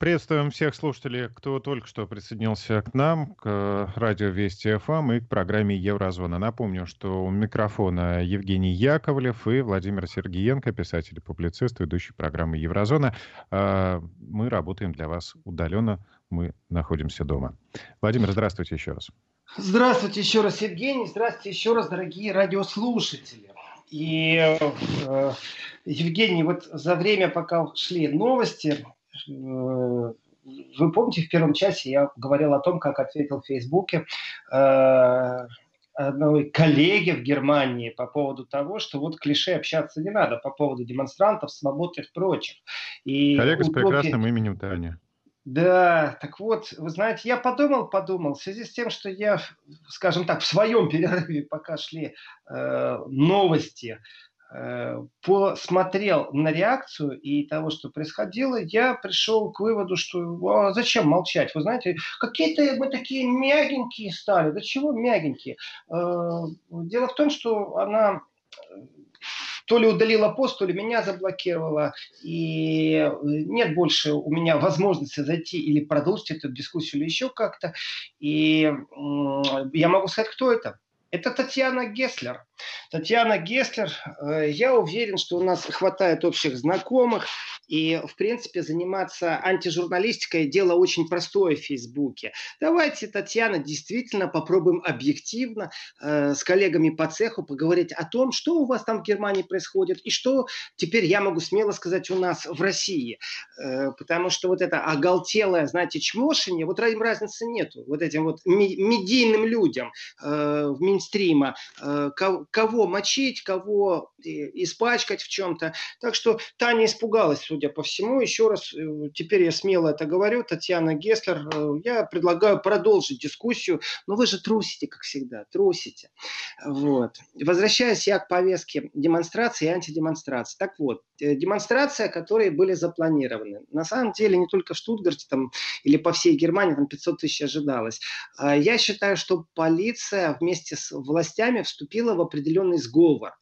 Приветствуем всех слушателей, кто только что присоединился к нам, к радио Вести ФМ и к программе Еврозона. Напомню, что у микрофона Евгений Яковлев и Владимир Сергеенко, писатель и публицист, ведущий программы Еврозона. А, мы работаем для вас удаленно, мы находимся дома. Владимир, здравствуйте еще раз. Здравствуйте еще раз, Евгений. Здравствуйте еще раз, дорогие радиослушатели. И, э, Евгений, вот за время, пока шли новости, Э, вы помните, в первом часе я говорил о том, как ответил в Фейсбуке э, одной коллеге в Германии по поводу того, что вот клише общаться не надо по поводу демонстрантов, свободы и прочих. И Коллега с прекрасным именем Таня. Да, так вот, вы знаете, я подумал, подумал, в связи с тем, что я, скажем так, в своем перерыве, пока шли э, новости, Э, посмотрел на реакцию и того, что происходило, я пришел к выводу, что а зачем молчать? Вы знаете, какие-то мы такие мягенькие стали. Да чего мягенькие? Э, дело в том, что она то ли удалила пост, то ли меня заблокировала, и нет больше у меня возможности зайти или продолжить эту дискуссию или еще как-то. И я могу сказать, кто это. Это Татьяна Геслер. Татьяна Геслер, э, я уверен, что у нас хватает общих знакомых, и, в принципе, заниматься антижурналистикой – дело очень простое в Фейсбуке. Давайте, Татьяна, действительно попробуем объективно э, с коллегами по цеху поговорить о том, что у вас там в Германии происходит, и что теперь я могу смело сказать у нас в России. Э, потому что вот это оголтелое, знаете, чмошение, вот им разницы нету. Вот этим вот медийным людям э, в Минстрима, э, кого мочить, кого э, испачкать в чем-то. Так что Таня испугалась, судя по всему. Еще раз, э, теперь я смело это говорю, Татьяна Геслер, э, я предлагаю продолжить дискуссию, но вы же трусите, как всегда, трусите. Вот. Возвращаясь я к повестке демонстрации и антидемонстрации. Так вот, демонстрация, которые были запланированы. На самом деле не только в Штутгарте там, или по всей Германии, там 500 тысяч ожидалось. А я считаю, что полиция вместе с властями вступила в определенный сговор.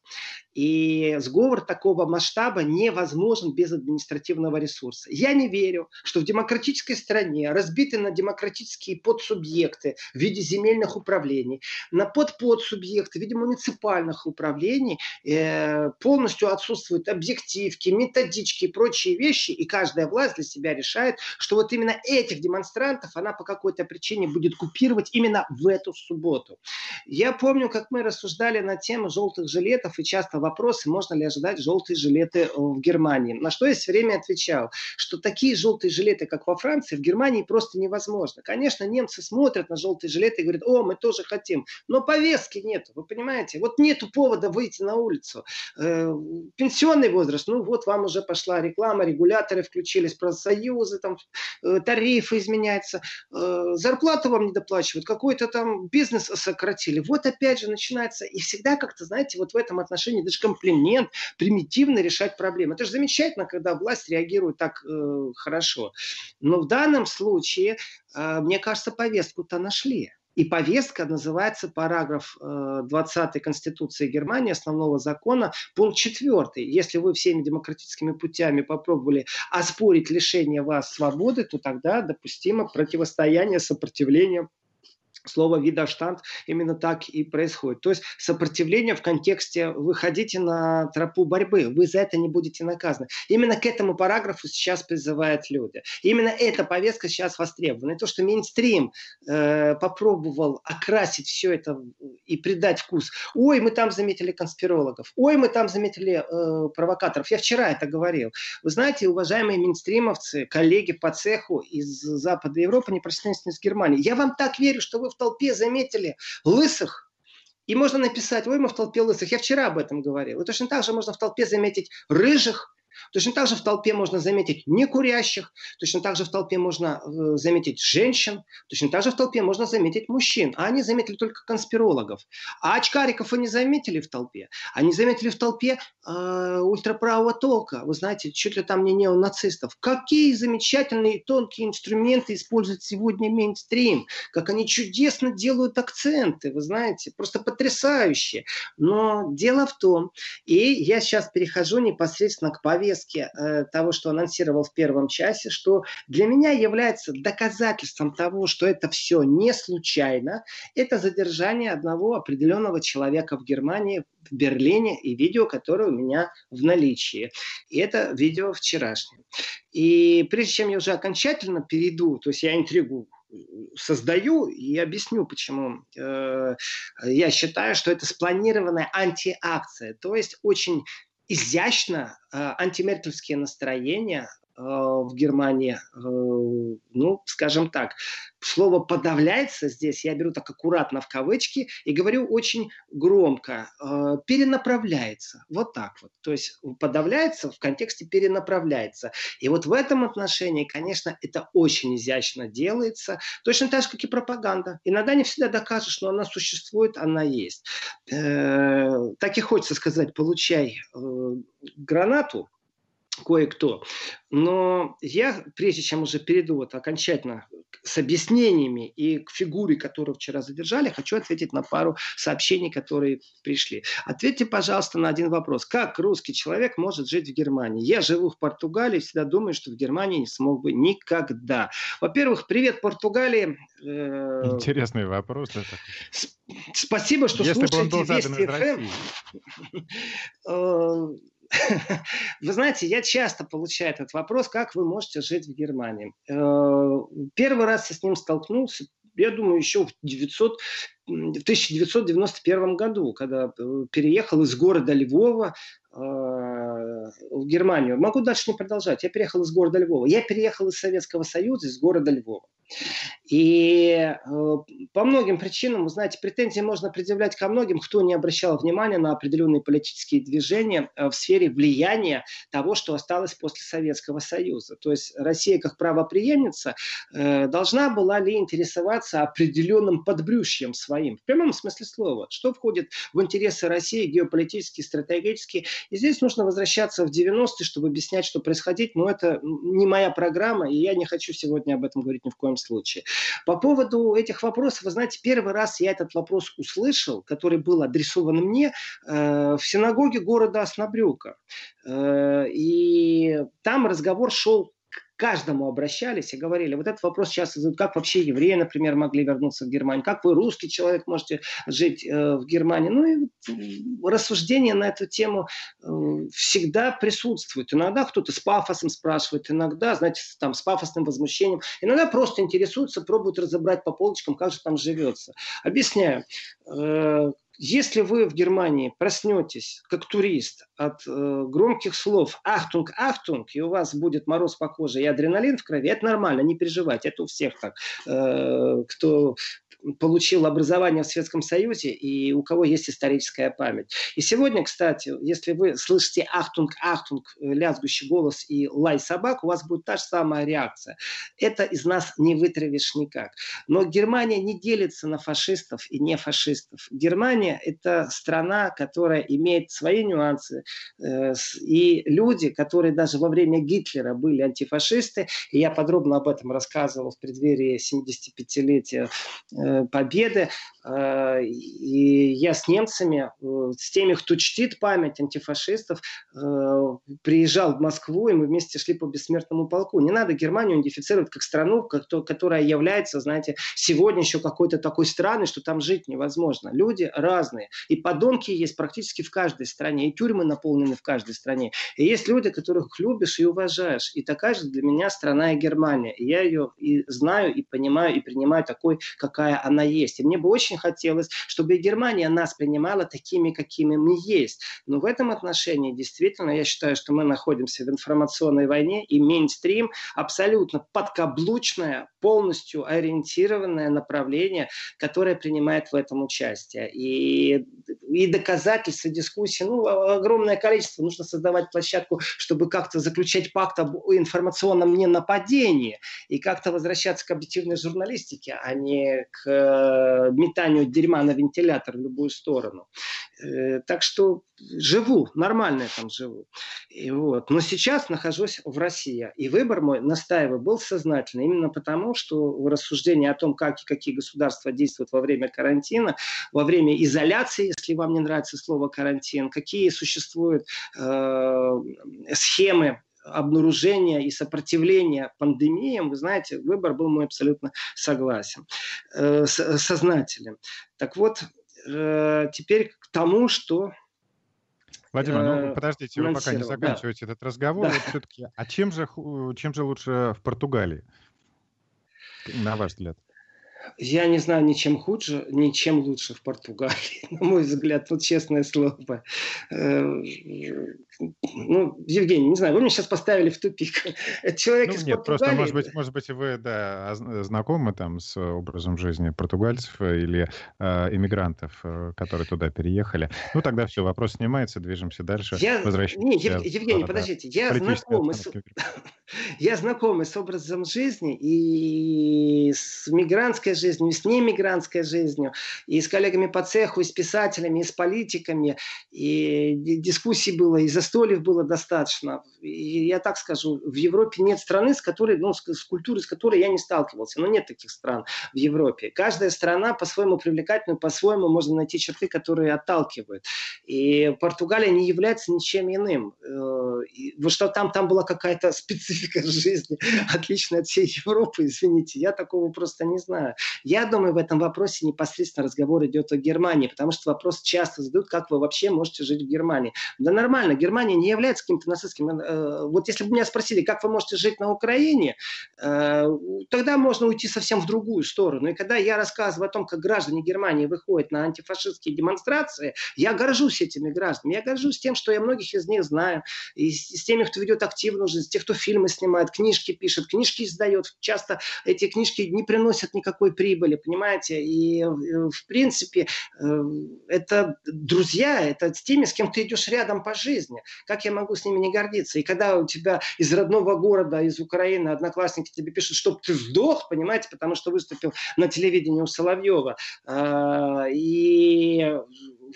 И сговор такого масштаба невозможен без административного ресурса. Я не верю, что в демократической стране, разбиты на демократические подсубъекты в виде земельных управлений, на подподсубъекты в виде муниципальных управлений, э, полностью отсутствуют объективки, методички и прочие вещи, и каждая власть для себя решает, что вот именно этих демонстрантов она по какой-то причине будет купировать именно в эту субботу. Я помню, как мы рассуждали на тему желтых жилетов и часто вопросы, можно ли ожидать желтые жилеты э, в Германии. На что я все время отвечал, что такие желтые жилеты, как во Франции, в Германии просто невозможно. Конечно, немцы смотрят на желтые жилеты и говорят, о, мы тоже хотим. Но повестки нет, вы понимаете? Вот нету повода выйти на улицу. Э, пенсионный возраст, ну вот вам уже пошла реклама, регуляторы включились, профсоюзы, там э, тарифы изменяются, зарплату вам не доплачивают, какой-то там бизнес сократили. Вот опять же начинается, и всегда как-то, знаете, вот в этом отношении это же комплимент, примитивно решать проблемы. Это же замечательно, когда власть реагирует так э, хорошо. Но в данном случае, э, мне кажется, повестку-то нашли. И повестка называется параграф 20 э, Конституции Германии, основного закона, пункт 4. Если вы всеми демократическими путями попробовали оспорить лишение вас свободы, то тогда допустимо противостояние, сопротивление слово «видоштант» именно так и происходит. То есть сопротивление в контексте «выходите на тропу борьбы», вы за это не будете наказаны. Именно к этому параграфу сейчас призывают люди. Именно эта повестка сейчас востребована. И то, что мейнстрим э, попробовал окрасить все это и придать вкус. Ой, мы там заметили конспирологов. Ой, мы там заметили э, провокаторов. Я вчера это говорил. Вы знаете, уважаемые мейнстримовцы, коллеги по цеху из Запада Европы, непосредственно из Германии, я вам так верю, что вы в толпе заметили лысых, и можно написать, ой, мы в толпе лысых. Я вчера об этом говорил. И точно так же можно в толпе заметить рыжих, Точно так же в толпе можно заметить некурящих, точно так же в толпе можно э, заметить женщин, точно так же в толпе можно заметить мужчин. А они заметили только конспирологов. А очкариков они заметили в толпе. Они заметили в толпе э, ультраправого толка. Вы знаете, чуть ли там не неонацистов. Какие замечательные тонкие инструменты использует сегодня мейнстрим. Как они чудесно делают акценты, вы знаете, просто потрясающие. Но дело в том, и я сейчас перехожу непосредственно к повестке повестке э, того, что анонсировал в первом часе, что для меня является доказательством того, что это все не случайно, это задержание одного определенного человека в Германии, в Берлине, и видео, которое у меня в наличии. И это видео вчерашнее. И прежде чем я уже окончательно перейду, то есть я интригу создаю и объясню, почему э, я считаю, что это спланированная антиакция, то есть очень изящно э, антимеркельские настроения в Германии, э, ну, скажем так, слово «подавляется» здесь, я беру так аккуратно в кавычки и говорю очень громко, э, перенаправляется, вот так вот. То есть подавляется в контексте перенаправляется. И вот в этом отношении, конечно, это очень изящно делается, точно так же, как и пропаганда. Иногда не всегда докажешь, но она существует, она есть. Так и хочется сказать, получай гранату, кое-кто. Но я, прежде чем уже перейду вот окончательно с объяснениями и к фигуре, которую вчера задержали, хочу ответить на пару сообщений, которые пришли. Ответьте, пожалуйста, на один вопрос. Как русский человек может жить в Германии? Я живу в Португалии, всегда думаю, что в Германии не смог бы никогда. Во-первых, привет, Португалии. Э, Интересный вопрос. Да, Спасибо, что Если слушаете Вести Вы знаете, я часто получаю этот вопрос, как вы можете жить в Германии. Э, первый раз я с ним столкнулся, я думаю, еще в, 900, в 1991 году, когда э, переехал из города Львова э, в Германию. Могу дальше не продолжать. Я переехал из города Львова. Я переехал из Советского Союза, из города Львова. И э, по многим причинам, вы знаете, претензии можно предъявлять ко многим, кто не обращал внимания на определенные политические движения э, в сфере влияния того, что осталось после Советского Союза. То есть Россия как правоприемница э, должна была ли интересоваться определенным подбрюшьем своим, в прямом смысле слова, что входит в интересы России геополитические, стратегические. И здесь нужно возвращаться в 90-е, чтобы объяснять, что происходит, но это не моя программа, и я не хочу сегодня об этом говорить ни в коем случае. По поводу этих вопросов, вы знаете, первый раз я этот вопрос услышал, который был адресован мне э, в синагоге города Оснобрюка. Э, и там разговор шел каждому обращались и говорили, вот этот вопрос сейчас задают, как вообще евреи, например, могли вернуться в Германию, как вы, русский человек, можете жить э, в Германии. Ну и рассуждения на эту тему э, всегда присутствуют. Иногда кто-то с пафосом спрашивает, иногда, знаете, там с пафосным возмущением, иногда просто интересуются, пробуют разобрать по полочкам, как же там живется. Объясняю. Э, если вы в Германии проснетесь как турист от э, громких слов «Achtung, Achtung», и у вас будет мороз по коже и адреналин в крови, это нормально, не переживайте, это у всех так. Э, кто получил образование в Советском Союзе и у кого есть историческая память. И сегодня, кстати, если вы слышите Achtung, Achtung, лязгущий голос и лай собак, у вас будет та же самая реакция. Это из нас не вытравишь никак. Но Германия не делится на фашистов и не фашистов. Германия – это страна, которая имеет свои нюансы. Э, и люди, которые даже во время Гитлера были антифашисты, и я подробно об этом рассказывал в преддверии 75-летия э, победы. Э, и я с немцами, с теми, кто чтит память антифашистов, приезжал в Москву, и мы вместе шли по бессмертному полку. Не надо Германию идентифицировать как страну, которая является, знаете, сегодня еще какой-то такой страной, что там жить невозможно. Люди разные. И подонки есть практически в каждой стране, и тюрьмы наполнены в каждой стране. И есть люди, которых любишь и уважаешь. И такая же для меня страна и Германия. И я ее и знаю, и понимаю, и принимаю такой, какая она есть. И мне бы очень хотелось, чтобы и Германия нас принимала такими, какими мы есть. Но в этом отношении действительно я считаю, что мы находимся в информационной войне, и мейнстрим абсолютно подкаблучное, полностью ориентированное направление, которое принимает в этом участие. И, i и доказательства, дискуссии, ну, огромное количество. Нужно создавать площадку, чтобы как-то заключать пакт об информационном ненападении и как-то возвращаться к объективной журналистике, а не к э, метанию дерьма на вентилятор в любую сторону. Э, так что живу, нормально я там живу. И вот. Но сейчас нахожусь в России. И выбор мой, настаиваю, был сознательный. Именно потому, что в рассуждении о том, как и какие государства действуют во время карантина, во время изоляции, если вам не нравится слово карантин, какие существуют э, схемы обнаружения и сопротивления пандемиям, вы знаете, выбор был мой абсолютно согласен, э, сознателен. Так вот, э, теперь к тому, что Владимир, ну подождите, вы пока не заканчиваете да. этот разговор. Да. Вот все-таки, а чем же, чем же лучше в Португалии, на ваш взгляд? Я не знаю ничем хуже, ничем лучше в Португалии, на мой взгляд, вот честное слово. Э, ну, Евгений, не знаю, вы меня сейчас поставили в тупик. Это человек ну, из нет, Португалии. Просто, может быть, может быть, вы да, знакомы там с образом жизни португальцев или э, иммигрантов, э, которые туда переехали. Ну, тогда все, вопрос снимается, движемся дальше. Я... Не, Ев... Евгений, подождите, я знакомый, с... я знакомый с образом жизни и с мигрантской жизнью, и с немигрантской жизнью, и с коллегами по цеху, и с писателями, и с политиками. И дискуссий было, и застольев было достаточно. И я так скажу, в Европе нет страны, с которой, ну, с, с культурой, с которой я не сталкивался. Но нет таких стран в Европе. Каждая страна по-своему привлекательна, по-своему можно найти черты, которые отталкивают. И Португалия не является ничем иным. Э, вот что там, там была какая-то специфика жизни, отличная от всей Европы, извините, я такого просто не знаю. Я думаю, в этом вопросе непосредственно разговор идет о Германии, потому что вопрос часто задают, как вы вообще можете жить в Германии. Да нормально, Германия не является каким-то нацистским. Э, вот если бы меня спросили, как вы можете жить на Украине, э, тогда можно уйти совсем в другую сторону. И когда я рассказываю о том, как граждане Германии выходят на антифашистские демонстрации, я горжусь этими гражданами. Я горжусь тем, что я многих из них знаю. И с теми, кто ведет активную жизнь, тех, кто фильмы снимает, книжки пишет, книжки издает. Часто эти книжки не приносят никакой прибыли, понимаете? И, э, в принципе, это друзья, это с теми, с кем ты идешь рядом по жизни. Как я могу с ними не гордиться? И когда у тебя из родного города, из Украины одноклассники тебе пишут, чтобы ты сдох, понимаете, потому что выступил на телевидении у Соловьева. А, и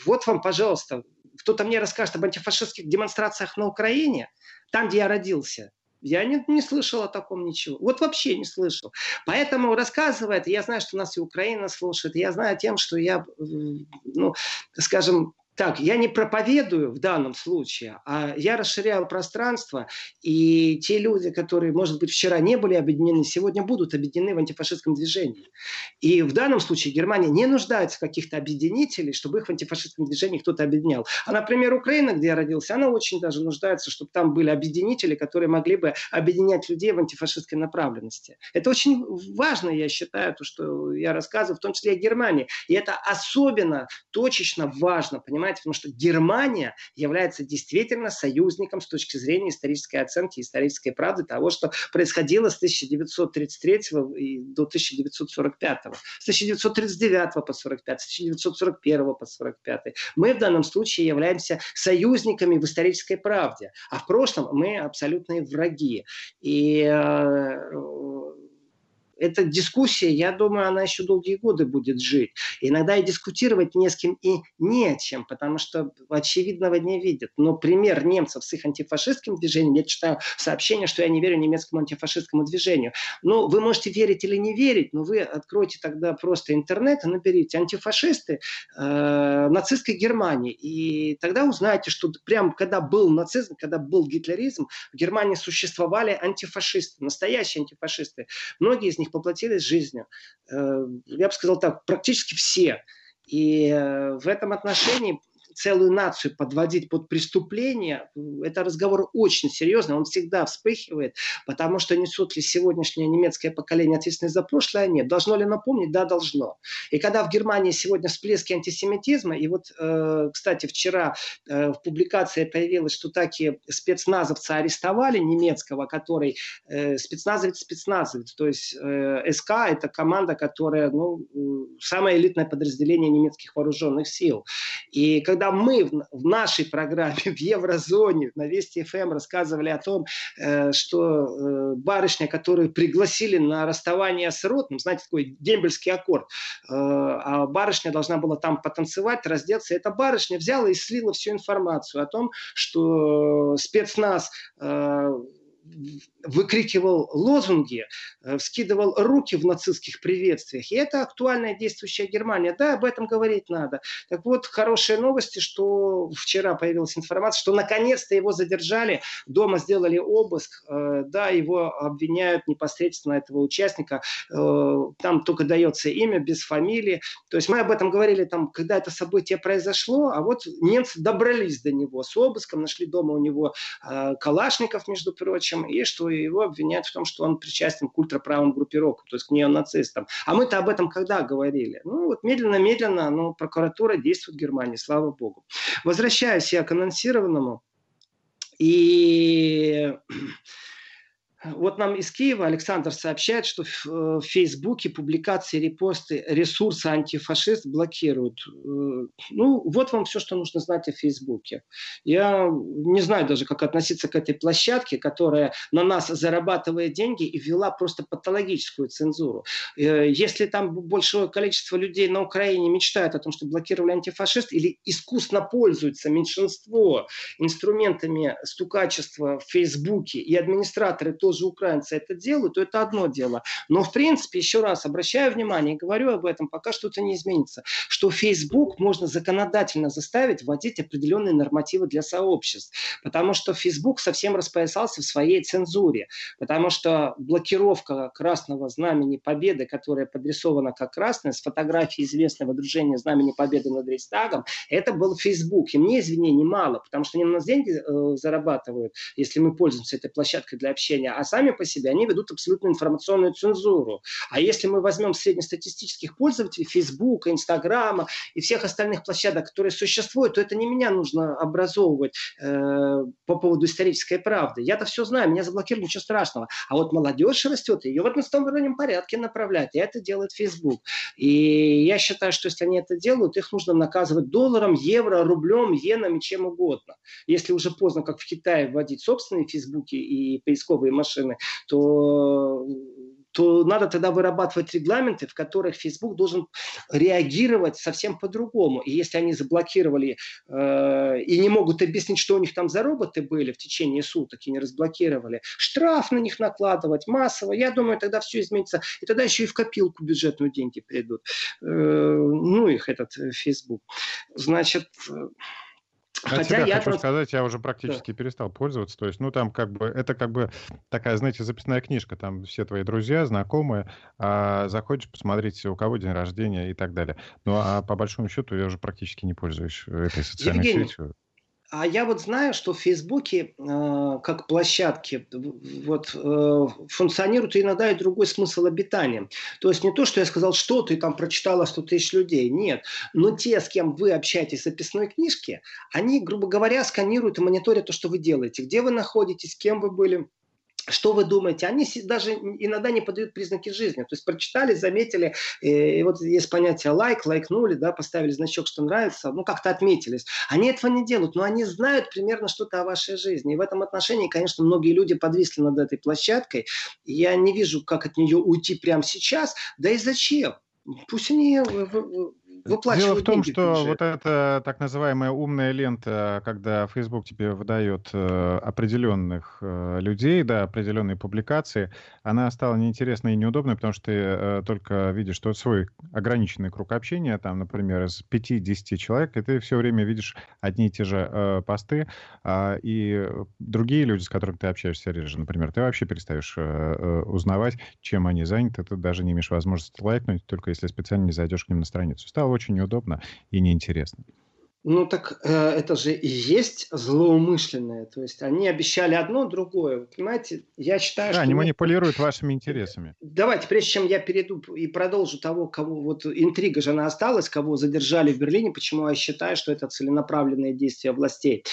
вот вам, пожалуйста, кто-то мне расскажет об антифашистских демонстрациях на Украине, там, где я родился. Я не, не слышал о таком ничего. Вот вообще не слышал. Поэтому рассказывает, я знаю, что нас и Украина слушает, я знаю тем, что я, ну, скажем, так, я не проповедую в данном случае, а я расширяю пространство, и те люди, которые, может быть, вчера не были объединены, сегодня будут объединены в антифашистском движении. И в данном случае Германия не нуждается в каких-то объединителей, чтобы их в антифашистском движении кто-то объединял. А, например, Украина, где я родился, она очень даже нуждается, чтобы там были объединители, которые могли бы объединять людей в антифашистской направленности. Это очень важно, я считаю, то, что я рассказываю, в том числе и о Германии. И это особенно точечно важно, понимаете? Понимаете, потому что Германия является действительно союзником с точки зрения исторической оценки, исторической правды того, что происходило с 1933 до 1945, с 1939 по 45, с 1941 по 45. Мы в данном случае являемся союзниками в исторической правде, а в прошлом мы абсолютные враги. И э, эта дискуссия, я думаю, она еще долгие годы будет жить. иногда и дискутировать не с кем и не о чем, потому что очевидного не видят. Но пример немцев с их антифашистским движением, я читаю сообщение, что я не верю немецкому антифашистскому движению. Ну, вы можете верить или не верить, но вы откройте тогда просто интернет и наберите антифашисты э, нацистской Германии. И тогда узнаете, что прямо когда был нацизм, когда был гитлеризм, в Германии существовали антифашисты, настоящие антифашисты. Многие из них поплатились жизнью. Э, я бы сказал так, практически все. И э, в этом отношении целую нацию подводить под преступление, это разговор очень серьезный, он всегда вспыхивает, потому что несут ли сегодняшнее немецкое поколение ответственность за прошлое? Нет. Должно ли напомнить? Да, должно. И когда в Германии сегодня всплески антисемитизма, и вот, э, кстати, вчера э, в публикации появилось, что такие спецназовца арестовали немецкого, который э, спецназовец спецназовец, то есть СК это команда, которая, ну, самое элитное подразделение немецких вооруженных сил. И когда когда мы в нашей программе в Еврозоне на Вести ФМ рассказывали о том, э, что э, барышня, которую пригласили на расставание с ротным, знаете, такой дембельский аккорд, э, а барышня должна была там потанцевать, раздеться, эта барышня взяла и слила всю информацию о том, что спецназ выкрикивал лозунги, э, вскидывал руки в нацистских приветствиях. И это актуальная действующая Германия. Да, об этом говорить надо. Так вот, хорошие новости, что вчера появилась информация, что наконец-то его задержали, дома сделали обыск, э, да, его обвиняют непосредственно этого участника. Э, там только дается имя без фамилии. То есть мы об этом говорили, там, когда это событие произошло, а вот немцы добрались до него с обыском, нашли дома у него калашников, между прочим, и что его обвиняют в том, что он причастен к ультраправым группировкам, то есть к неонацистам. А мы-то об этом когда говорили? Ну, вот медленно-медленно, но прокуратура действует в Германии, слава богу. Возвращаясь я к анонсированному, и вот нам из Киева Александр сообщает, что в э, Фейсбуке публикации, репосты ресурсы антифашист блокируют. Э, ну, вот вам все, что нужно знать о Фейсбуке. Я не знаю даже, как относиться к этой площадке, которая на нас зарабатывает деньги и ввела просто патологическую цензуру. Э, если там большое количество людей на Украине мечтают о том, что блокировали антифашист, или искусно пользуются меньшинство инструментами стукачества в Фейсбуке, и администраторы тоже же украинцы это делают, то это одно дело. Но, в принципе, еще раз обращаю внимание и говорю об этом, пока что-то не изменится, что Facebook можно законодательно заставить вводить определенные нормативы для сообществ. Потому что Facebook совсем распоясался в своей цензуре. Потому что блокировка красного знамени Победы, которая подрисована как красное, с фотографией известного движения знамени Победы над Рейстагом, это был Facebook. И мне извинений мало, потому что они на нас деньги э, зарабатывают, если мы пользуемся этой площадкой для общения, а сами по себе они ведут абсолютно информационную цензуру. А если мы возьмем среднестатистических пользователей Фейсбука, Инстаграма и всех остальных площадок, которые существуют, то это не меня нужно образовывать э, по поводу исторической правды. Я-то все знаю, меня заблокировали, ничего страшного. А вот молодежь растет, ее в одностороннем порядке направляют, и это делает Facebook. И я считаю, что если они это делают, их нужно наказывать долларом, евро, рублем, иенами, чем угодно. Если уже поздно, как в Китае, вводить собственные Фейсбуки и поисковые машины, машины, то то надо тогда вырабатывать регламенты, в которых Facebook должен реагировать совсем по-другому. И если они заблокировали э, и не могут объяснить, что у них там за роботы были в течение суток и не разблокировали, штраф на них накладывать массово, я думаю, тогда все изменится. И тогда еще и в копилку бюджетную деньги придут. Э, ну, их этот э, Facebook. Значит... Э, Хотя я хочу просто... сказать, я уже практически да. перестал пользоваться. То есть, ну, там как бы, это как бы такая, знаете, записная книжка. Там все твои друзья, знакомые. А заходишь посмотреть, у кого день рождения и так далее. Ну, а по большому счету я уже практически не пользуюсь этой социальной Евгений, сетью. А я вот знаю, что в Фейсбуке э, как площадке вот, э, функционирует иногда и другой смысл обитания. То есть не то, что я сказал, что ты там прочитала 100 тысяч людей. Нет. Но те, с кем вы общаетесь в записной книжке, они, грубо говоря, сканируют и мониторят то, что вы делаете. Где вы находитесь, кем вы были, что вы думаете? Они даже иногда не подают признаки жизни. То есть прочитали, заметили, э, и вот есть понятие лайк, лайкнули, да, поставили значок, что нравится, ну как-то отметились. Они этого не делают, но они знают примерно что-то о вашей жизни. И в этом отношении, конечно, многие люди подвисли над этой площадкой. Я не вижу, как от нее уйти прямо сейчас. Да и зачем? Пусть они Дело в том, что вот эта так называемая умная лента, когда Facebook тебе выдает э, определенных э, людей, да, определенные публикации, она стала неинтересной и неудобной, потому что ты э, только видишь что свой ограниченный круг общения, там, например, из 5-10 человек, и ты все время видишь одни и те же э, посты, э, и другие люди, с которыми ты общаешься реже, например, ты вообще перестаешь э, э, узнавать, чем они заняты, ты даже не имеешь возможности лайкнуть, только если специально не зайдешь к ним на страницу. Стало очень неудобно и неинтересно. Ну так э, это же и есть злоумышленное. То есть они обещали одно, другое. понимаете, я считаю, да, что... они манипулируют вашими интересами. Давайте, прежде чем я перейду и продолжу того, кого... Вот интрига же она осталась, кого задержали в Берлине, почему я считаю, что это целенаправленные действия властей.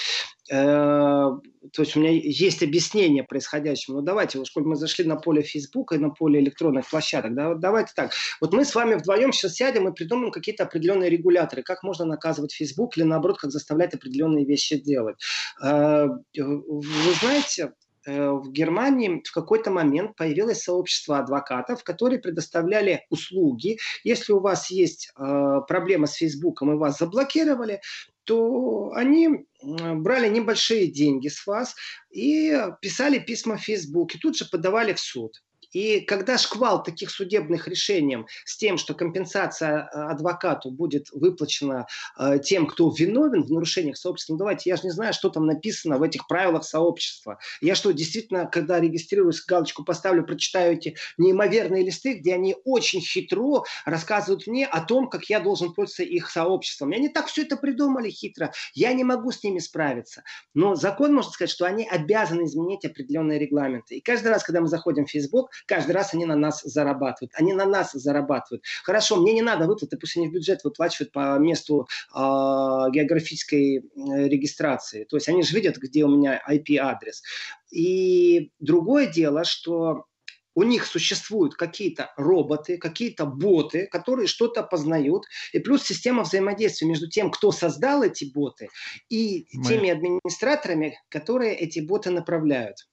Э, то есть у меня есть объяснение происходящему. Но давайте, вот сколько мы зашли на поле Фейсбука и на поле электронных площадок, да, давайте так. Вот мы с вами вдвоем сейчас сядем и придумаем какие-то определенные регуляторы, как можно наказывать Фейсбук или наоборот, как заставлять определенные вещи делать. Э, вы знаете, в Германии в какой-то момент появилось сообщество адвокатов, которые предоставляли услуги. Если у вас есть э, проблема с Фейсбуком и вас заблокировали, то они брали небольшие деньги с вас и писали письма в Facebook, и тут же подавали в суд. И когда шквал таких судебных решений с тем, что компенсация э, адвокату будет выплачена э, тем, кто виновен в нарушениях сообщества, ну давайте, я же не знаю, что там написано в этих правилах сообщества. Я что, действительно, когда регистрируюсь, галочку поставлю, прочитаю эти неимоверные листы, где они очень хитро рассказывают мне о том, как я должен пользоваться их сообществом. Они так все это придумали хитро. Я не могу с ними справиться. Но закон, можно сказать, что они обязаны изменить определенные регламенты. И каждый раз, когда мы заходим в Facebook, каждый раз они на нас зарабатывают. Они на нас зарабатывают. Хорошо, мне не надо выплаты, пусть они в бюджет выплачивают по месту э, географической регистрации. То есть они же видят, где у меня IP-адрес. И другое дело, что у них существуют какие-то роботы, какие-то боты, которые что-то познают, и плюс система взаимодействия между тем, кто создал эти боты, и Мы... теми администраторами, которые эти боты направляют.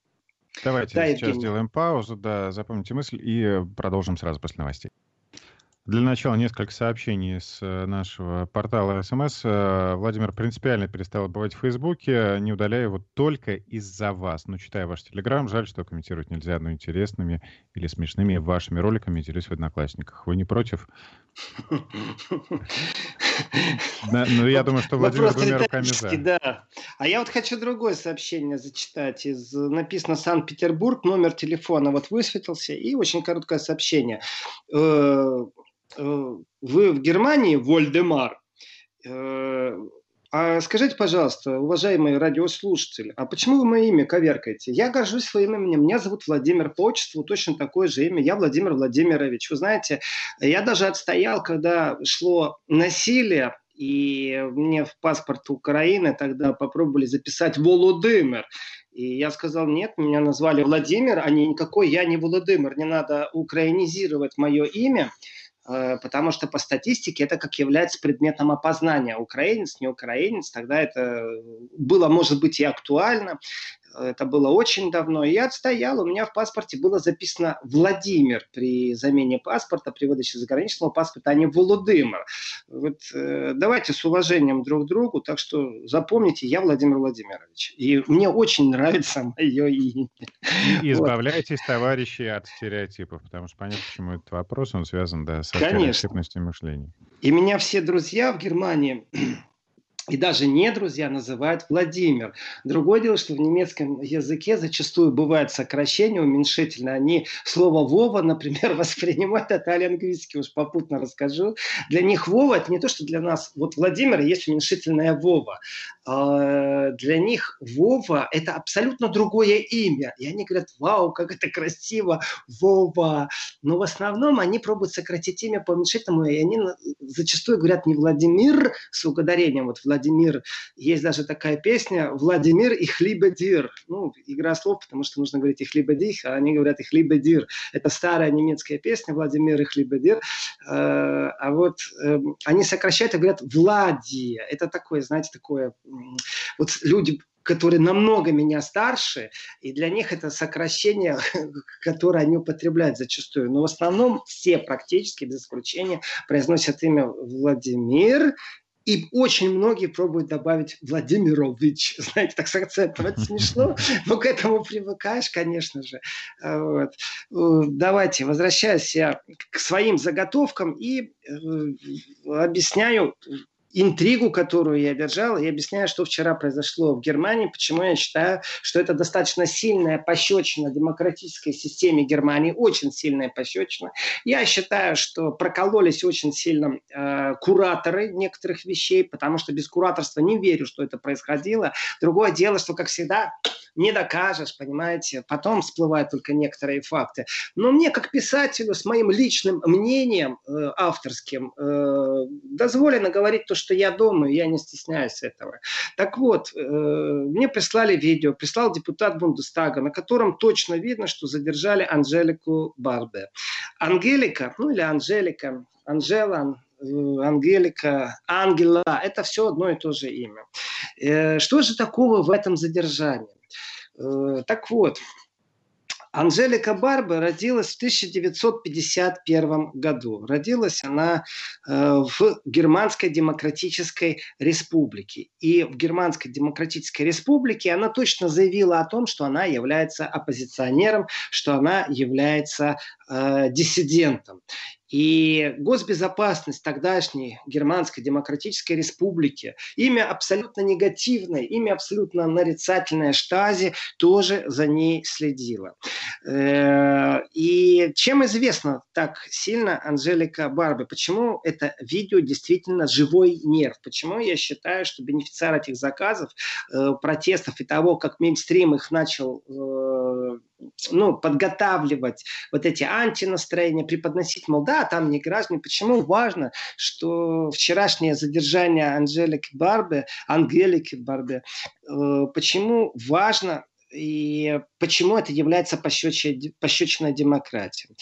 Давайте да, сейчас Евгений. сделаем паузу, да, запомните мысль и продолжим сразу после новостей. Для начала несколько сообщений с э, нашего портала СМС. Э, Владимир принципиально перестал бывать в Фейсбуке, не удаляя его только из-за вас. Но читая ваш Телеграм, жаль, что комментировать нельзя, но интересными или смешными вашими роликами делюсь в Одноклассниках. Вы не против? Ну, я думаю, что Владимир двумя руками за. Да. А я вот хочу другое сообщение зачитать. Из, написано Санкт-Петербург, номер телефона вот высветился, и очень короткое сообщение. Э, э, вы в Германии, Вольдемар, э, а скажите, пожалуйста, уважаемые радиослушатели, а почему вы мое имя коверкаете? Я горжусь своим именем. Меня зовут Владимир по отчеству, точно такое же имя. Я Владимир Владимирович. Вы знаете, я даже отстоял, когда шло насилие, и мне в паспорт Украины тогда попробовали записать Володимир. И я сказал, нет, меня назвали Владимир, а не никакой я не Володимир. Не надо украинизировать мое имя. Э, потому что по статистике это как является предметом опознания. Украинец, не украинец, тогда это было, может быть, и актуально это было очень давно, и я отстоял, у меня в паспорте было записано Владимир при замене паспорта, при выдаче заграничного паспорта, а не Володимир. Вот, э, давайте с уважением друг к другу, так что запомните, я Владимир Владимирович. И мне очень нравится мое имя. И избавляйтесь, вот. товарищи, от стереотипов, потому что понятно, почему этот вопрос, он связан да, с стереотипностью мышления. И меня все друзья в Германии и даже не друзья называют Владимир. Другое дело, что в немецком языке зачастую бывает сокращение, уменьшительное. Они слово «Вова», например, воспринимают это лингвистски, уж попутно расскажу. Для них «Вова» – это не то, что для нас. Вот Владимир есть уменьшительное «Вова». А для них Вова – это абсолютно другое имя. И они говорят, вау, как это красиво, Вова. Но в основном они пробуют сократить имя по уменьшительному, и они зачастую говорят не Владимир с ударением, вот Владимир. Есть даже такая песня «Владимир и хлебедир». Ну, игра слов, потому что нужно говорить и хлебедих, а они говорят и хлебедир. Это старая немецкая песня «Владимир и хлебедир». Э, а вот эм, они сокращают и говорят «Владия». Это такое, знаете, такое вот люди, которые намного меня старше, и для них это сокращение, которое они употребляют зачастую. Но в основном все практически, без исключения, произносят имя Владимир, и очень многие пробуют добавить Владимирович, знаете, так с акцентом. Это смешно, но к этому привыкаешь, конечно же. Вот. Давайте, возвращаясь я к своим заготовкам и э, объясняю, интригу, которую я держал, и объясняю, что вчера произошло в Германии, почему я считаю, что это достаточно сильная пощечина демократической системе Германии, очень сильная пощечина. Я считаю, что прокололись очень сильно э, кураторы некоторых вещей, потому что без кураторства не верю, что это происходило. Другое дело, что, как всегда, не докажешь, понимаете, потом всплывают только некоторые факты. Но мне, как писателю, с моим личным мнением э, авторским, э, дозволено говорить то, что я думаю, я не стесняюсь этого. Так вот, э, мне прислали видео, прислал депутат Бундестага, на котором точно видно, что задержали Анжелику Барбе. Ангелика, ну или Анжелика, Анжела, э, Ангелика, Ангела, это все одно и то же имя. Э, что же такого в этом задержании? Так вот, Анжелика Барбе родилась в 1951 году. Родилась она э, в Германской Демократической Республике. И в Германской Демократической Республике она точно заявила о том, что она является оппозиционером, что она является э, диссидентом. И госбезопасность тогдашней Германской Демократической Республики, имя абсолютно негативное, имя абсолютно нарицательное Штази тоже за ней следила. Э, и чем известна так сильно Анжелика Барби? Почему это видео действительно живой нерв? Почему я считаю, что бенефициар этих заказов, э, протестов и того, как мейнстрим их начал э, ну, подготавливать вот эти антинастроения, преподносить, мол, да, там не граждане. Почему важно, что вчерашнее задержание Анжелики Барбе, Ангелики Барбе, э, почему важно и почему это является пощечиной демократии?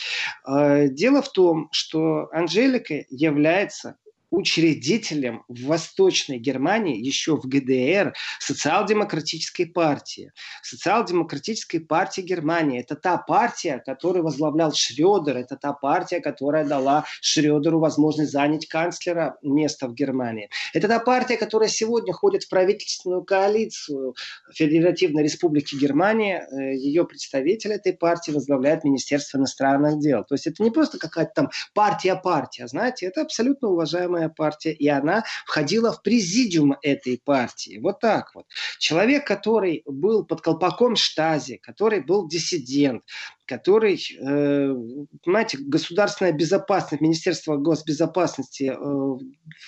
Э, дело в том, что Анжелика является учредителем в Восточной Германии, еще в ГДР, социал-демократической партии. Социал-демократической партии Германии – это та партия, которую возглавлял Шредер, это та партия, которая дала Шредеру возможность занять канцлера место в Германии. Это та партия, которая сегодня ходит в правительственную коалицию Федеративной Республики Германия. Э, Ее представитель этой партии возглавляет Министерство иностранных дел. То есть это не просто какая-то там партия-партия, знаете, это абсолютно уважаемая самая партия, и она входила в президиум этой партии. Вот так вот. Человек, который был под колпаком штази, который был диссидент, который, э, понимаете, государственная безопасность, Министерство госбезопасности э, в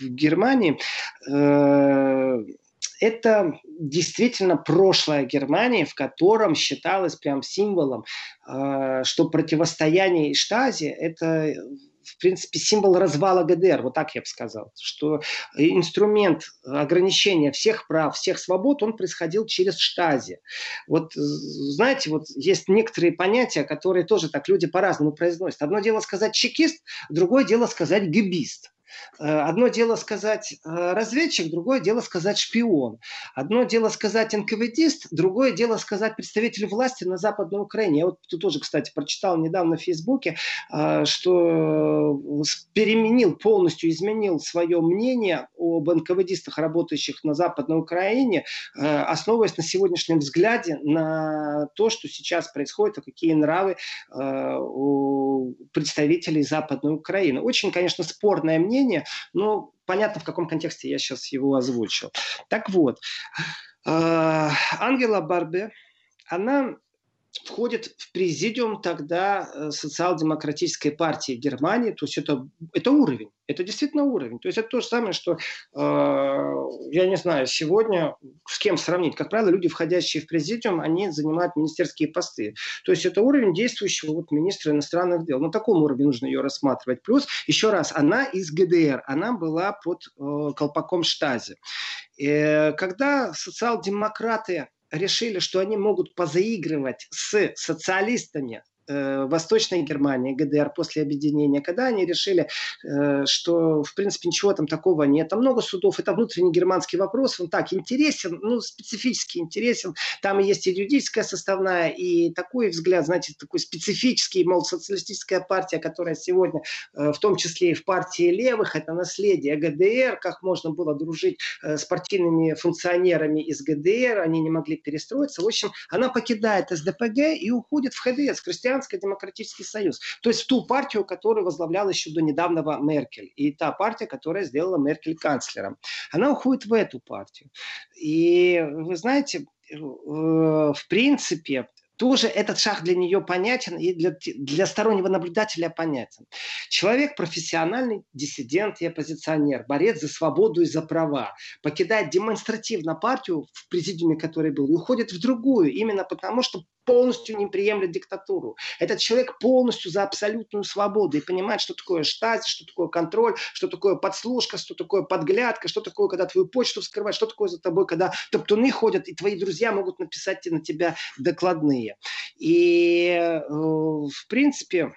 Германии, э, это действительно прошлое Германии, в котором считалось прям символом, что противостояние Штази – это в принципе, символ развала ГДР, вот так я бы сказал, что инструмент ограничения всех прав, всех свобод, он происходил через штази. Вот, знаете, вот есть некоторые понятия, которые тоже так люди по-разному произносят. Одно дело сказать чекист, другое дело сказать гибист. Э, одно дело сказать э, разведчик, другое дело сказать шпион. Одно дело сказать НКВДист, другое дело сказать представитель власти на Западной Украине. Я вот тут тоже, кстати, прочитал недавно в Фейсбуке, э, что переменил, полностью изменил свое мнение об НКВДистах, работающих на Западной Украине, основываясь на сегодняшнем взгляде на то, что сейчас происходит, и какие нравы у представителей Западной Украины. Очень, конечно, спорное мнение, мнение, но понятно, в каком контексте я сейчас его озвучил. Так вот, э, Ангела Барбе, она входит в президиум тогда э, социал-демократической партии Германии. То есть это, это уровень. Это действительно уровень. То есть это то же самое, что, э, я не знаю, сегодня с кем сравнить. Как правило, люди, входящие в президиум, они занимают министерские посты. То есть это уровень действующего вот, министра иностранных дел. На таком уровне нужно ее рассматривать. Плюс, еще раз, она из ГДР. Она была под э, колпаком штази. Э, когда социал-демократы решили, что они могут позаигрывать с социалистами, Э, Восточной Германии, ГДР после объединения, когда они решили, э, что в принципе ничего там такого нет. Там много судов, это внутренний германский вопрос, он так интересен, ну специфически интересен. Там есть и юридическая составная, и такой взгляд, знаете, такой специфический, мол, социалистическая партия, которая сегодня, э, в том числе и в партии левых, это наследие ГДР, как можно было дружить с партийными функционерами из ГДР, они не могли перестроиться. В общем, она покидает СДПГ и уходит в ХДС, христиан Христианско-демократический союз. То есть в ту партию, которую возглавляла еще до недавнего Меркель. И та партия, которая сделала Меркель канцлером. Она уходит в эту партию. И вы знаете, э, в принципе, тоже этот шаг для нее понятен и для, для стороннего наблюдателя понятен. Человек профессиональный, диссидент и оппозиционер, борец за свободу и за права, покидает демонстративно партию, в президиуме которой был, и уходит в другую, именно потому что полностью не приемлет диктатуру. Этот человек полностью за абсолютную свободу и понимает, что такое штази, что такое контроль, что такое подслушка, что такое подглядка, что такое, когда твою почту вскрывают, что такое за тобой, когда топтуны ходят, и твои друзья могут написать на тебя докладные. И, э, в принципе,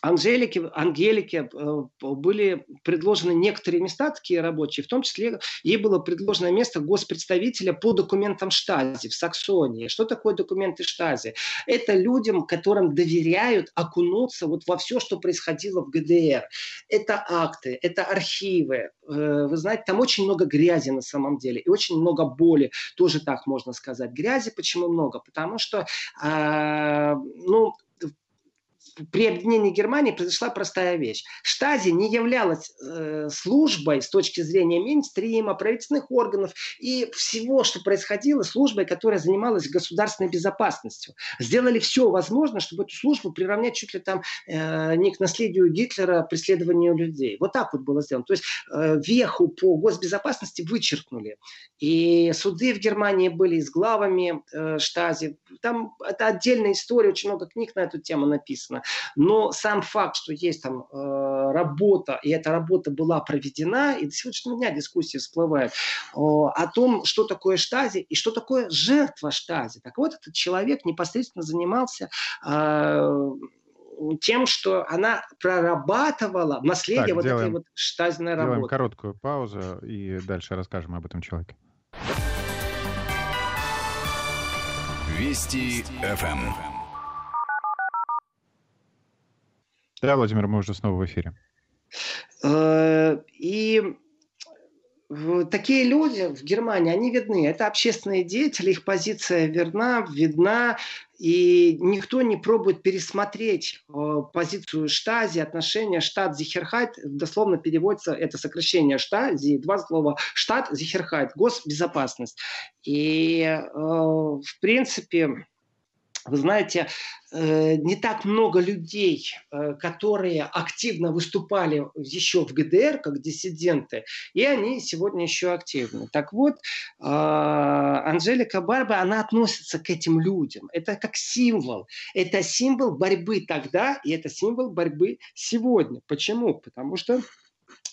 Анжелике, Ангелике э, были предложены некоторые места, такие рабочие, в том числе ей было предложено место господпредставителя по документам Штази в Саксонии. Что такое документы Штази? Это людям, которым доверяют окунуться вот во все, что происходило в ГДР. Это акты, это архивы. Э, вы знаете, там очень много грязи на самом деле и очень много боли, тоже так можно сказать. Грязи почему много? Потому что, а, ну, при объединении Германии произошла простая вещь. Штази не являлась э, службой с точки зрения мейнстрима, правительственных органов и всего, что происходило, службой, которая занималась государственной безопасностью. Сделали все возможное, чтобы эту службу приравнять чуть ли там э, не к наследию Гитлера, преследованию людей. Вот так вот было сделано. То есть э, веху по госбезопасности вычеркнули. И суды в Германии были с главами э, Штази. Там это отдельная история, очень много книг на эту тему написано. Но сам факт, что есть там э, работа, и эта работа была проведена, и до сегодняшнего дня дискуссии всплывают э, о том, что такое штази и что такое жертва штази. Так вот, этот человек непосредственно занимался э, тем, что она прорабатывала наследие так, вот делаем, этой вот штазной работы. Делаем короткую паузу и дальше расскажем об этом человеке. Вести ФМ. Да, Владимир, мы уже снова в эфире. Э, и такие люди в Германии, они видны. Это общественные деятели, их позиция верна, видна, и никто не пробует пересмотреть э, позицию Штази, отношения штат Зихерхайт, дословно переводится это сокращение Штази, два слова штат Зихерхайт, госбезопасность. И э, в принципе вы знаете, э, не так много людей, э, которые активно выступали еще в ГДР как диссиденты, и они сегодня еще активны. Так вот, э, Анжелика Барба, она относится к этим людям. Это как символ. Это символ борьбы тогда, и это символ борьбы сегодня. Почему? Потому что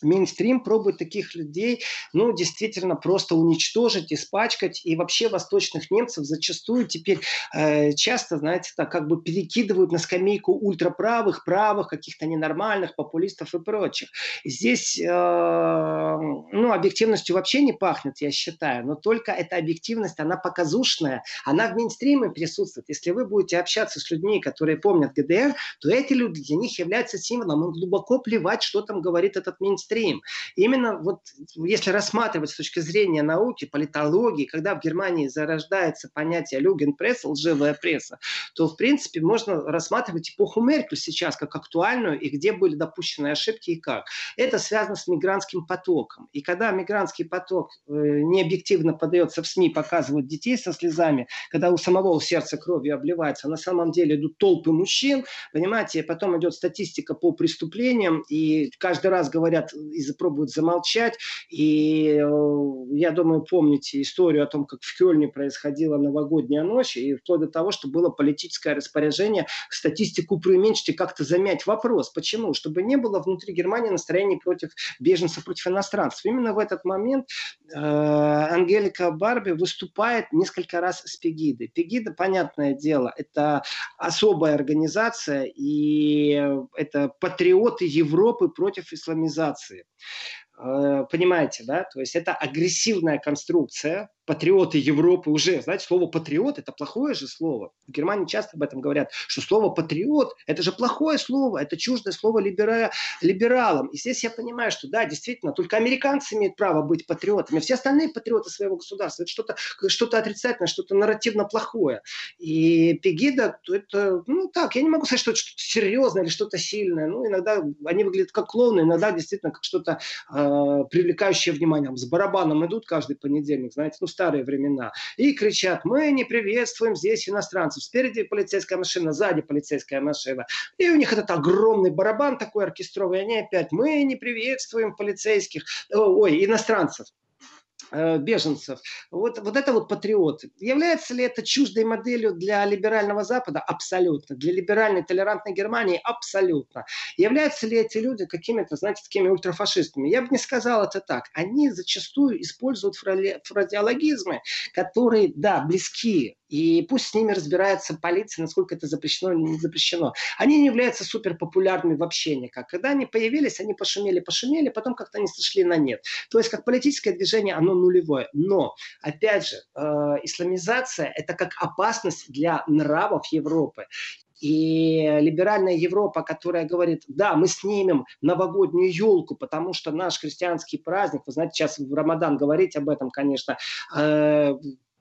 Мейнстрим пробует таких людей, ну, действительно, просто уничтожить, испачкать. И вообще восточных немцев зачастую теперь э, часто, знаете, так как бы перекидывают на скамейку ультраправых, правых, каких-то ненормальных популистов и прочих. Здесь, э, ну, объективностью вообще не пахнет, я считаю, но только эта объективность, она показушная, она в мейнстриме присутствует. Если вы будете общаться с людьми, которые помнят ГДР, то эти люди для них являются символом. Им глубоко плевать, что там говорит этот мейнстрим мейнстрим. Именно вот если рассматривать с точки зрения науки, политологии, когда в Германии зарождается понятие люгенпресс, лживая пресса, то в принципе можно рассматривать эпоху Меркель сейчас как актуальную и где были допущены ошибки и как. Это связано с мигрантским потоком. И когда мигрантский поток э, необъективно подается в СМИ, показывают детей со слезами, когда у самого сердца кровью обливается, а на самом деле идут толпы мужчин, понимаете, потом идет статистика по преступлениям, и каждый раз говорят, и пробуют замолчать. И э, я думаю, помните историю о том, как в Кёльне происходила новогодняя ночь, и вплоть до того, что было политическое распоряжение статистику преуменьшить и как-то замять вопрос. Почему? Чтобы не было внутри Германии настроений против беженцев, против иностранцев. Именно в этот момент э, Ангелика Барби выступает несколько раз с Пегидой. Пегида, понятное дело, это особая организация, и это патриоты Европы против исламизации информации. Э, понимаете, да? То есть это агрессивная конструкция, патриоты Европы уже, знаете, слово патриот это плохое же слово. В Германии часто об этом говорят, что слово патриот это же плохое слово, это чуждое слово либера... либералам. И здесь я понимаю, что да, действительно, только американцы имеют право быть патриотами, все остальные патриоты своего государства это что-то что отрицательное, что-то нарративно плохое. И Пегида, это, ну так, я не могу сказать, что это что-то серьезное или что-то сильное. Ну, иногда они выглядят как клоуны, иногда действительно как что-то э, привлекающее внимание. С барабаном идут каждый понедельник, знаете, ну, старые времена, и кричат, мы не приветствуем здесь иностранцев. Спереди полицейская машина, сзади полицейская машина. И у них этот огромный барабан такой оркестровый, они опять, мы не приветствуем полицейских, ой, иностранцев. Э, беженцев. Вот, вот это вот патриоты. Является ли это чуждой моделью для либерального Запада? Абсолютно. Для либеральной, толерантной Германии? Абсолютно. Являются ли эти люди какими-то, знаете, такими ультрафашистами? Я бы не сказал это так. Они зачастую используют фразеологизмы, которые, да, близки И пусть с ними разбирается полиция, насколько это запрещено или не запрещено. Они не являются супер популярными вообще никак. Когда они появились, они пошумели, пошумели, потом как-то они сошли на нет. То есть как политическое движение, оно нулевое. Но, опять же, э, исламизация – это как опасность для нравов Европы. И либеральная Европа, которая говорит, да, мы снимем новогоднюю елку, потому что наш христианский праздник, вы знаете, сейчас в Рамадан говорить об этом, конечно, э,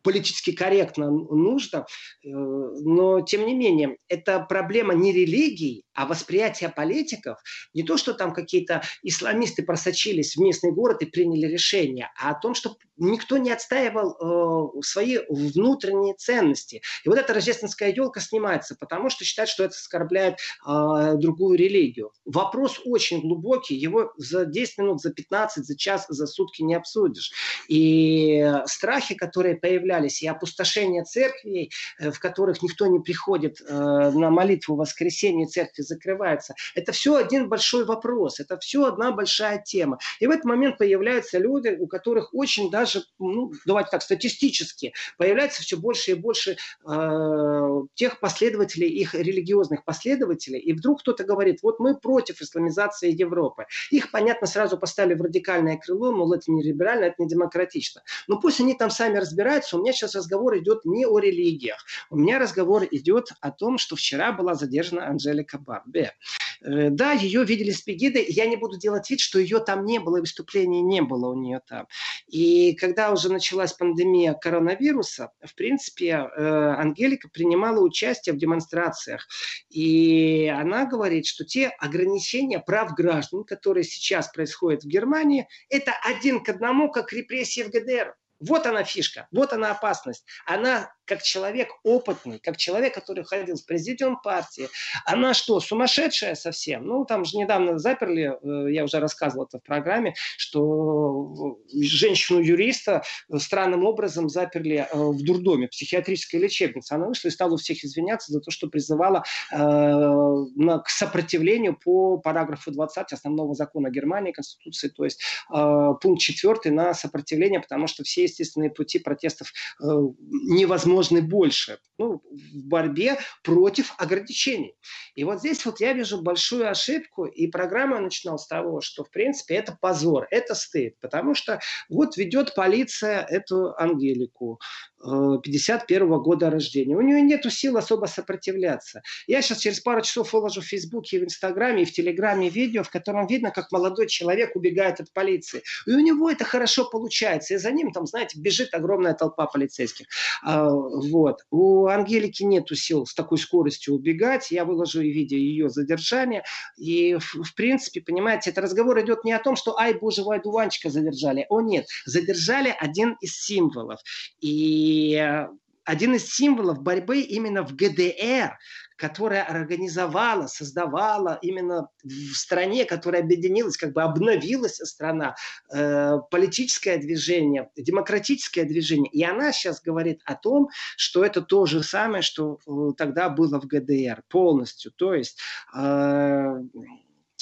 политически корректно нужно, э, но тем не менее, это проблема не религии, а восприятия политиков. Не то, что там какие-то исламисты просочились в местный город и приняли решение, а о том, что никто не отстаивал э, свои внутренние ценности. И вот эта рождественская елка снимается, потому что считают, что это оскорбляет э, другую религию. Вопрос очень глубокий, его за 10 минут, за 15, за час, за сутки не обсудишь. И страхи, которые появлялись, и опустошение церквей, э, в которых никто не приходит э, на молитву воскресенье, церкви закрываются, это все один большой вопрос, это все одна большая тема. И в этот момент появляются люди, у которых очень даже ну, давайте так, статистически появляется все больше и больше э, тех последователей, их религиозных последователей, и вдруг кто-то говорит, вот мы против исламизации Европы. Их, понятно, сразу поставили в радикальное крыло, мол, это не либерально, это не демократично. Но пусть они там сами разбираются, у меня сейчас разговор идет не о религиях, у меня разговор идет о том, что вчера была задержана Анжелика Барбе. Э, да, ее видели с Пегидой, я не буду делать вид, что ее там не было, и выступления не было у нее там. И когда уже началась пандемия коронавируса, в принципе, э, Ангелика принимала участие в демонстрациях. И она говорит, что те ограничения прав граждан, которые сейчас происходят в Германии, это один к одному, как репрессии в ГДР. Вот она фишка, вот она опасность. Она как человек опытный, как человек, который ходил в президиум партии. Она что, сумасшедшая совсем? Ну, там же недавно заперли, э, я уже рассказывал это в программе, что женщину-юриста странным образом заперли э, в дурдоме, психиатрической лечебнице. Она вышла и стала у всех извиняться за то, что призывала э, к сопротивлению по параграфу 20 основного закона Германии, Конституции, то есть пункт 4 на сопротивление, потому что все естественные пути протестов невозможно возможны больше ну, в борьбе против ограничений. И вот здесь вот я вижу большую ошибку, и программа начинал с того, что, в принципе, это позор, это стыд, потому что вот ведет полиция эту Ангелику, 51 -го года рождения. У нее нет сил особо сопротивляться. Я сейчас через пару часов выложу в Фейсбуке, в Инстаграме и в Телеграме видео, в котором видно, как молодой человек убегает от полиции. И у него это хорошо получается. И за ним там, знаете, бежит огромная толпа полицейских. А, вот. У Ангелики нет сил с такой скоростью убегать. Я выложу и видео ее задержания. И, в, в принципе, понимаете, это разговор идет не о том, что ай, боже мой, дуванчика задержали. О, нет. Задержали один из символов. И и э, один из символов борьбы именно в ГДР, которая организовала, создавала именно в стране, которая объединилась, как бы обновилась страна, э, политическое движение, демократическое движение. И она сейчас говорит о том, что это то же самое, что э, тогда было в ГДР полностью. То есть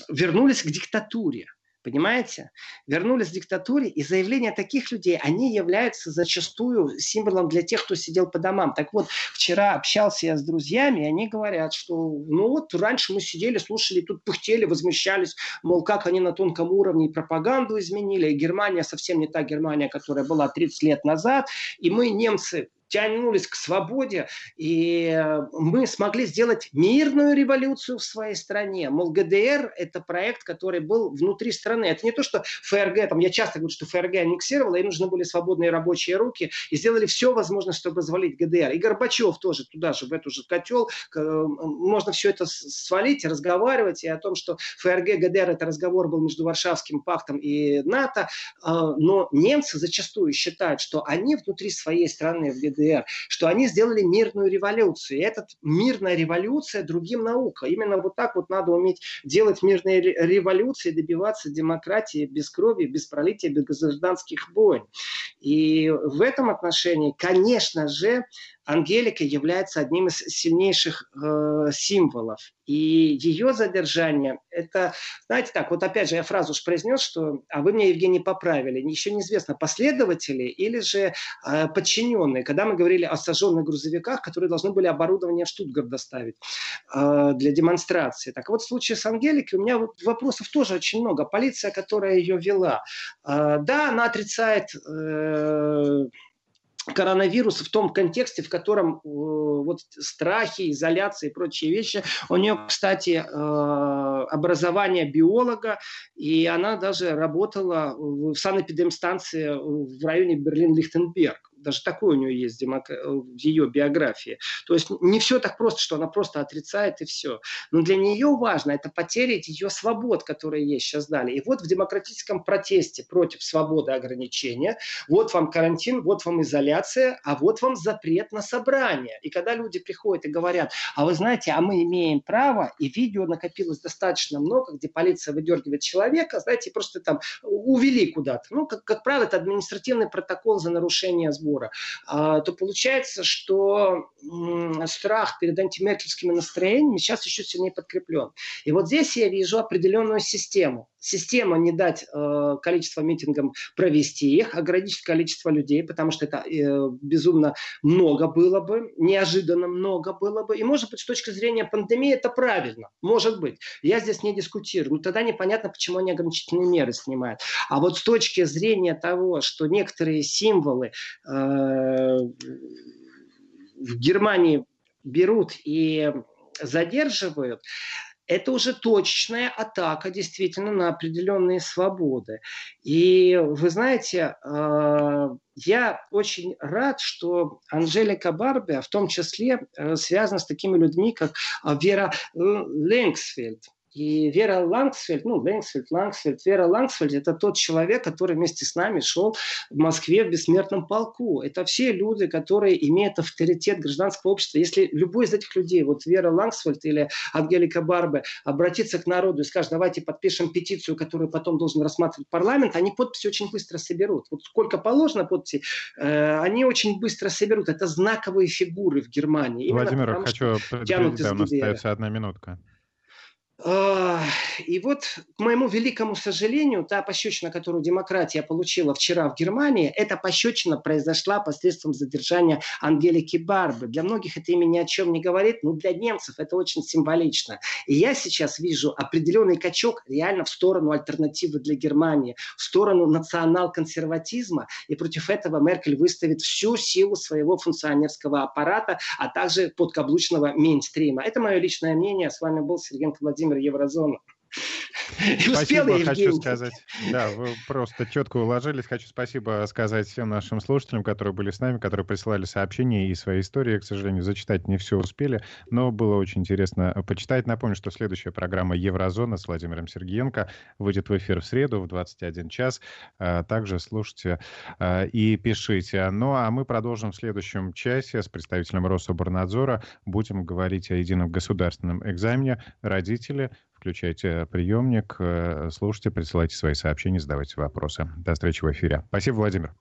вернулись к диктатуре. Понимаете? Вернулись к диктатуре, и заявления таких людей, они являются зачастую символом для тех, кто сидел по домам. Так вот, вчера общался я с друзьями, и они говорят, что ну вот раньше мы сидели, слушали, тут пыхтели, возмущались, мол, как они на тонком уровне пропаганду изменили, и Германия совсем не та Германия, которая была 30 лет назад, и мы, немцы, тянулись к свободе, и э, мы смогли сделать мирную революцию в своей стране. Мол, ГДР – это проект, который был внутри страны. Это не то, что ФРГ, там, я часто говорю, что ФРГ аннексировала, и нужны были свободные рабочие руки, и сделали все возможное, чтобы развалить ГДР. И Горбачев тоже туда же, в эту же котел. Можно все это свалить, разговаривать, и о том, что ФРГ, ГДР – это разговор был между Варшавским пактом и НАТО, а, но немцы зачастую считают, что они внутри своей страны в ГДР ГДР, что они сделали мирную революцию. И эта мирная революция другим наука. Именно вот так вот надо уметь делать мирные революции, добиваться демократии без крови, без пролития, без гражданских войн. И в этом отношении, конечно же, Ангелика является одним из сильнейших э, символов. И ее задержание, это, знаете так, вот опять же я фразу уж произнес, что, а вы меня, Евгений, поправили. Еще неизвестно, последователи или же э, подчиненные. Когда мы говорили о сожженных грузовиках, которые должны были оборудование Штутгарт доставить э, для демонстрации. Так вот, в случае с Ангеликой у меня вопросов тоже очень много. Полиция, которая ее вела, э, да, она отрицает э, коронавирус в том контексте, в котором э, вот страхи, изоляция и прочие вещи. У нее, кстати, э, образование биолога, и она даже работала в санэпидемстанции в районе Берлин-Лихтенберг даже такое у нее есть в ее биографии. То есть не все так просто, что она просто отрицает и все. Но для нее важно это потеря ее свобод, которые ей сейчас дали. И вот в демократическом протесте против свободы ограничения, вот вам карантин, вот вам изоляция, а вот вам запрет на собрание. И когда люди приходят и говорят, а вы знаете, а мы имеем право, и видео накопилось достаточно много, где полиция выдергивает человека, знаете, просто там увели куда-то. Ну, как, как правило, это административный протокол за нарушение сбора разговора, то получается, что страх перед антимеркельскими настроениями сейчас еще сильнее подкреплен. И вот здесь я вижу определенную систему. Система не дать э, количество митингам провести их, ограничить количество людей, потому что это э, безумно много было бы, неожиданно много было бы. И может быть с точки зрения пандемии это правильно, может быть. Я здесь не дискутирую. Но тогда непонятно, почему они ограничительные меры снимают. А вот с точки зрения того, что некоторые символы э, в Германии берут и задерживают, это уже точечная атака действительно на определенные свободы. И вы знаете, э, я очень рад, что Анжелика Барби в том числе э, связана с такими людьми, как Вера Ленгсфельд. И Вера Лангсфельд, ну, Лэнгсфельд, Лангсфельд, Вера Лангсфельд – это тот человек, который вместе с нами шел в Москве в бессмертном полку. Это все люди, которые имеют авторитет гражданского общества. Если любой из этих людей, вот Вера Лангсфельд или Ангелика Барбе, обратится к народу и скажет, давайте подпишем петицию, которую потом должен рассматривать парламент, они подписи очень быстро соберут. Вот сколько положено подписей, э, они очень быстро соберут. Это знаковые фигуры в Германии. Именно Владимир, потому, хочу предупредить, да, у нас остается одна минутка. И вот, к моему великому сожалению, та пощечина, которую демократия получила вчера в Германии, эта пощечина произошла посредством задержания Ангелики Барбы. Для многих это имя ни о чем не говорит, но для немцев это очень символично. И я сейчас вижу определенный качок реально в сторону альтернативы для Германии, в сторону национал-консерватизма, и против этого Меркель выставит всю силу своего функционерского аппарата, а также подкаблучного мейнстрима. Это мое личное мнение. С вами был Сергей Владимирович Владимир Еврозона. Спасибо, хочу сказать. Да, вы просто четко уложились. Хочу спасибо сказать всем нашим слушателям, которые были с нами, которые присылали сообщения и свои истории. К сожалению, зачитать не все успели, но было очень интересно почитать. Напомню, что следующая программа «Еврозона» с Владимиром Сергеенко выйдет в эфир в среду в 21 час. А, также слушайте а, и пишите. Ну, а мы продолжим в следующем часе с представителем Рособорнадзора. Будем говорить о едином государственном экзамене. Родители Включайте приемник, э, слушайте, присылайте свои сообщения, задавайте вопросы. До встречи в эфире. Спасибо, Владимир.